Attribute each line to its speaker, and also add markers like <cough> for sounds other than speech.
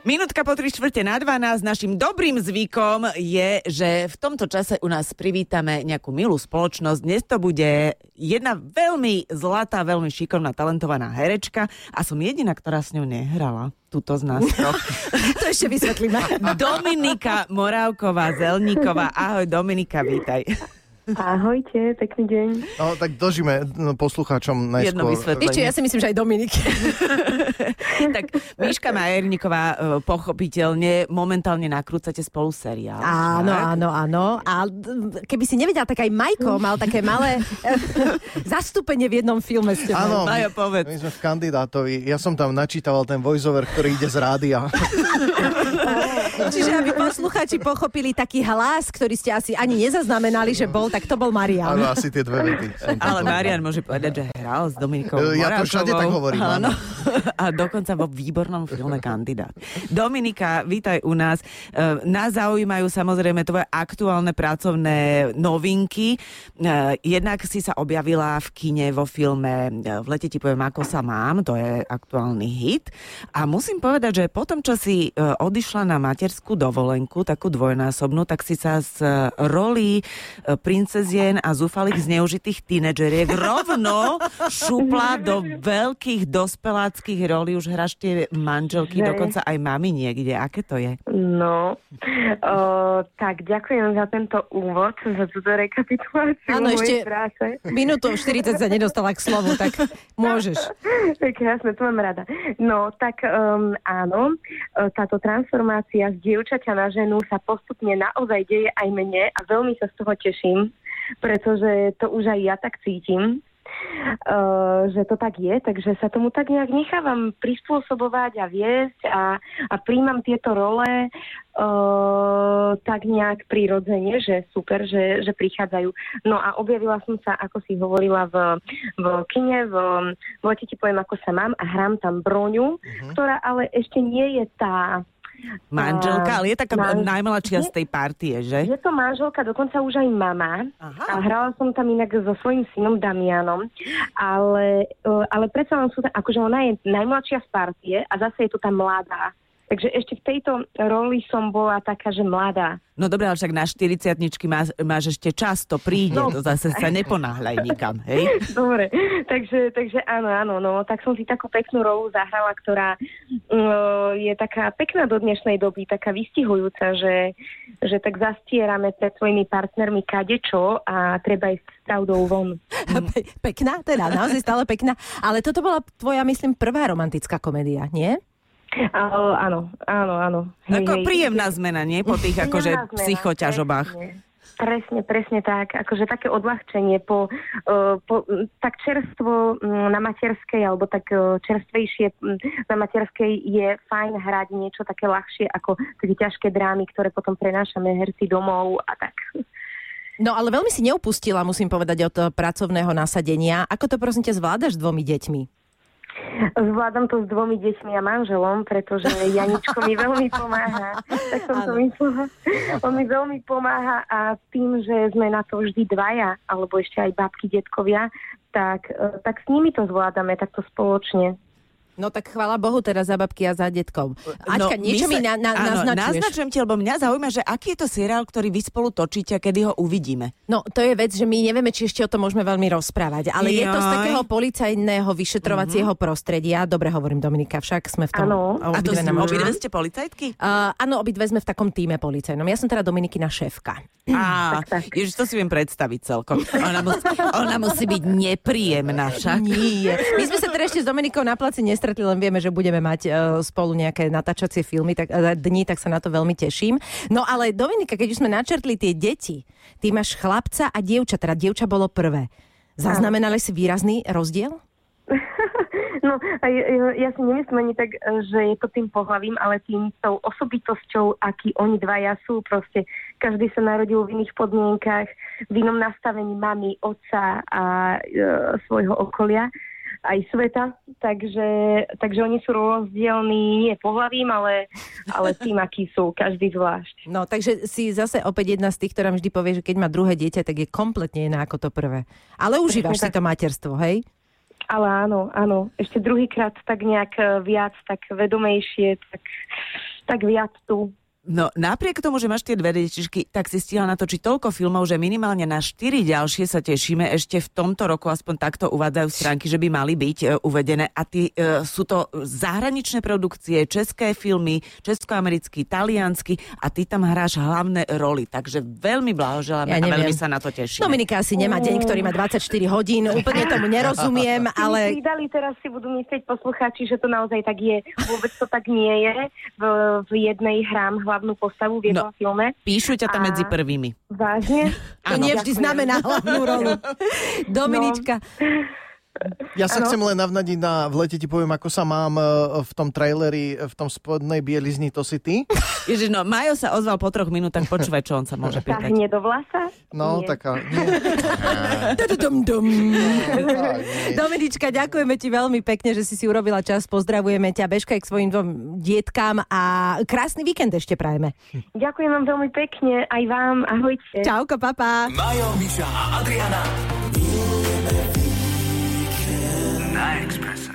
Speaker 1: Minútka po 3 čtvrte na 12. Našim dobrým zvykom je, že v tomto čase u nás privítame nejakú milú spoločnosť. Dnes to bude jedna veľmi zlatá, veľmi šikovná, talentovaná herečka a som jediná, ktorá s ňou nehrala. Tuto z nás troch. <laughs>
Speaker 2: to ešte vysvetlíme.
Speaker 1: Dominika Morávková Zelníková. Ahoj Dominika, vítaj.
Speaker 3: Ahojte, pekný deň.
Speaker 4: No, tak dožíme no, poslucháčom najskôr.
Speaker 1: Jedno vysvetlenie.
Speaker 2: Ešte, ja si myslím, že aj Dominik. <laughs>
Speaker 1: tak Miška Majerníková e, pochopiteľne momentálne nakrúcate spolu seriál.
Speaker 2: Áno,
Speaker 1: tak?
Speaker 2: áno, áno. A keby si nevedel, tak aj Majko mal také malé <laughs> zastúpenie v jednom filme s tebou.
Speaker 4: Áno,
Speaker 1: Majo, povedz.
Speaker 4: my sme v kandidátovi. Ja som tam načítaval ten voiceover, ktorý ide z rádia. <laughs>
Speaker 2: Čiže aby posluchači pochopili taký hlas, ktorý ste asi ani nezaznamenali, že bol, tak to bol Marian.
Speaker 4: Áno, asi tie dve vety.
Speaker 1: Ale. Marian môže povedať, že hral s Dominikou
Speaker 4: ja to všade tak hovorím, áno. <laughs>
Speaker 1: A dokonca vo výbornom filme Kandidát. Dominika, vítaj u nás. E, Nás zaujímajú samozrejme tvoje aktuálne pracovné novinky. E, Jednak si sa objavila v kine vo filme e, V lete ti poviem, ako sa mám, to je aktuálny hit. A musím povedať, že potom, čo si odišla na materskú dovolenku, takú dvojnásobnú, tak si sa z roli princezien a zúfalých zneužitých tínedžeriek rovno šupla do veľkých dospeláckých rolí. Už hráš tie manželky,
Speaker 3: Že?
Speaker 1: dokonca aj mami niekde. Aké to je?
Speaker 3: No, o, tak ďakujem za tento úvod, za túto rekapituláciu
Speaker 2: Áno, ešte-
Speaker 3: práce.
Speaker 2: Minútu <laughs> 40 sa nedostala k slovu, tak môžeš.
Speaker 3: Tak jasne, to mám rada. No, tak um, áno, táto transformácia z dievčaťa na ženu sa postupne naozaj deje aj mne a veľmi sa z toho teším, pretože to už aj ja tak cítim. Uh, že to tak je, takže sa tomu tak nejak nechávam prispôsobovať a viesť a, a príjmam tieto role uh, tak nejak prirodzene, že super, že, že prichádzajú. No a objavila som sa, ako si hovorila, v, v kine, v, v lete ti poviem, ako sa mám a hrám tam Broňu, ktorá ale ešte nie je tá
Speaker 1: Manželka, ale je taká
Speaker 3: Man-
Speaker 1: najmladšia z tej partie, že?
Speaker 3: je to manželka, dokonca už aj mama.
Speaker 1: Aha.
Speaker 3: A hrala som tam inak so svojím synom Damianom. Ale, e, ale predsa len sú tam, akože ona je najmladšia z partie a zase je tu tá mladá. Takže ešte v tejto roli som bola taká, že mladá.
Speaker 1: No dobré, ale však na 40 máš, máš ešte čas, to príde,
Speaker 3: No.
Speaker 1: to zase sa neponáhľaj nikam, hej? <laughs>
Speaker 3: Dobre, takže, takže áno, áno, no, tak som si takú peknú rolu zahrala, ktorá uh, je taká pekná do dnešnej doby, taká vystihujúca, že, že tak zastierame pred svojimi partnermi kadečo a treba ísť s pravdou von. <laughs>
Speaker 2: Pe- pekná, teda, naozaj stále pekná. Ale toto bola tvoja, myslím, prvá romantická komédia, nie?
Speaker 3: Uh, áno, áno, áno.
Speaker 1: Ako príjemná zmena, nie? Po tých akože
Speaker 3: zmena,
Speaker 1: psychoťažobách.
Speaker 3: Presne. Presne, presne tak. Akože také odľahčenie po, uh, po tak čerstvo na materskej alebo tak uh, čerstvejšie na materskej je fajn hrať niečo také ľahšie ako také ťažké drámy, ktoré potom prenášame herci domov a tak.
Speaker 2: No ale veľmi si neupustila, musím povedať, od toho pracovného nasadenia. Ako to prosím ťa zvládaš s dvomi deťmi?
Speaker 3: Zvládam to s dvomi deťmi a manželom, pretože Janičko mi veľmi pomáha. Tak som to myslela. On mi veľmi pomáha a tým, že sme na to vždy dvaja, alebo ešte aj babky, detkovia, tak, eh, tak s nimi to zvládame takto spoločne.
Speaker 2: No tak chvála Bohu teda za babky a za detkov. Aťka,
Speaker 1: No,
Speaker 2: niečo mi na, na,
Speaker 1: áno,
Speaker 2: naznačuješ.
Speaker 1: naznačujem ti, lebo mňa zaujíma, že aký je to seriál, ktorý vy spolu točíte a kedy ho uvidíme.
Speaker 2: No, to je vec, že my nevieme, či ešte o tom môžeme veľmi rozprávať, ale je to z
Speaker 1: Joj.
Speaker 2: takého policajného vyšetrovacieho prostredia. Dobre hovorím, Dominika, však sme v tom.
Speaker 3: Áno.
Speaker 1: A to
Speaker 2: nám-
Speaker 1: obidve ste policajtky?
Speaker 2: Uh, áno, obidve sme v takom týme policajnom. Ja som teda Dominikina šéfka.
Speaker 1: Á, ježiš, to si viem predstaviť celkom. Ona musí, ona musí byť nepríjemná však.
Speaker 2: Nie. My sme sa teda ešte s Dominikou na placi nestretli, len vieme, že budeme mať uh, spolu nejaké natáčacie filmy, tak, uh, dni, tak sa na to veľmi teším. No ale Dominika, keď už sme načrtli tie deti, ty máš chlapca a dievča, teda dievča bolo prvé. Zaznamenali si výrazný rozdiel? <laughs>
Speaker 3: No, ja, si nemyslím ani tak, eh, že je to tým pohlavím, ale tým tou osobitosťou, akí oni dvaja sú. Proste každý sa narodil v iných podmienkach, v inom nastavení mamy, otca a e, svojho okolia aj sveta, takže, takže oni sú rozdielní nie pohlavím, ale, ale tým, akí sú, každý zvlášť.
Speaker 2: No, takže si zase opäť jedna z tých, ktorá vždy povie, že keď má druhé dieťa, tak je kompletne iná ako to prvé. Ale užívaš si to materstvo, hej?
Speaker 3: Ale áno, áno, ešte druhýkrát tak nejak e, viac, tak vedomejšie, tak tak viac tu.
Speaker 1: No napriek tomu, že máš tie dve detičky, tak si stihla natočiť toľko filmov, že minimálne na štyri ďalšie sa tešíme. Ešte v tomto roku aspoň takto uvádzajú stránky, že by mali byť e, uvedené. A ty, e, sú to zahraničné produkcie, české filmy, českoamerický, taliansky a ty tam hráš hlavné roli. Takže veľmi blahoželáme
Speaker 2: Ja
Speaker 1: a veľmi sa na to tešíme.
Speaker 2: Dominika asi nemá deň, ktorý má 24 hodín, úplne tomu nerozumiem, <laughs>
Speaker 3: Ale...
Speaker 2: ale
Speaker 3: Pridali, teraz si budú myslieť poslucháči, že to naozaj tak je. Vôbec to tak nie je. V, v jednej hrám hlavnú postavu v jednom
Speaker 1: No.
Speaker 3: filme.
Speaker 1: Píšu ťa tam
Speaker 3: A-
Speaker 1: medzi prvými.
Speaker 3: Vážne? <laughs>
Speaker 2: to nevždy
Speaker 3: Ďakujem.
Speaker 2: znamená hlavnú rolu. <laughs> Dominička, <laughs>
Speaker 4: Ja sa
Speaker 3: Áno.
Speaker 4: chcem len navnadiť na, v lete ti poviem, ako sa mám e, v tom traileri, v tom spodnej bielizni, to si ty. <laughs>
Speaker 1: Ježiš, no Majo sa ozval po troch minútach, počúvaj, čo on sa môže <laughs>
Speaker 3: Tá
Speaker 1: pýtať.
Speaker 3: hnedovlasa?
Speaker 4: No,
Speaker 3: Nie.
Speaker 4: taká... <laughs>
Speaker 2: Dum, dum. Dominička, ďakujeme ti veľmi pekne, že si si urobila čas. Pozdravujeme ťa, bežka k svojim dvom dietkám a krásny víkend ešte prajeme.
Speaker 3: Ďakujem vám veľmi pekne, aj vám, ahojte.
Speaker 2: Čauko, papa.
Speaker 5: Majo, Miša a Adriana. Express.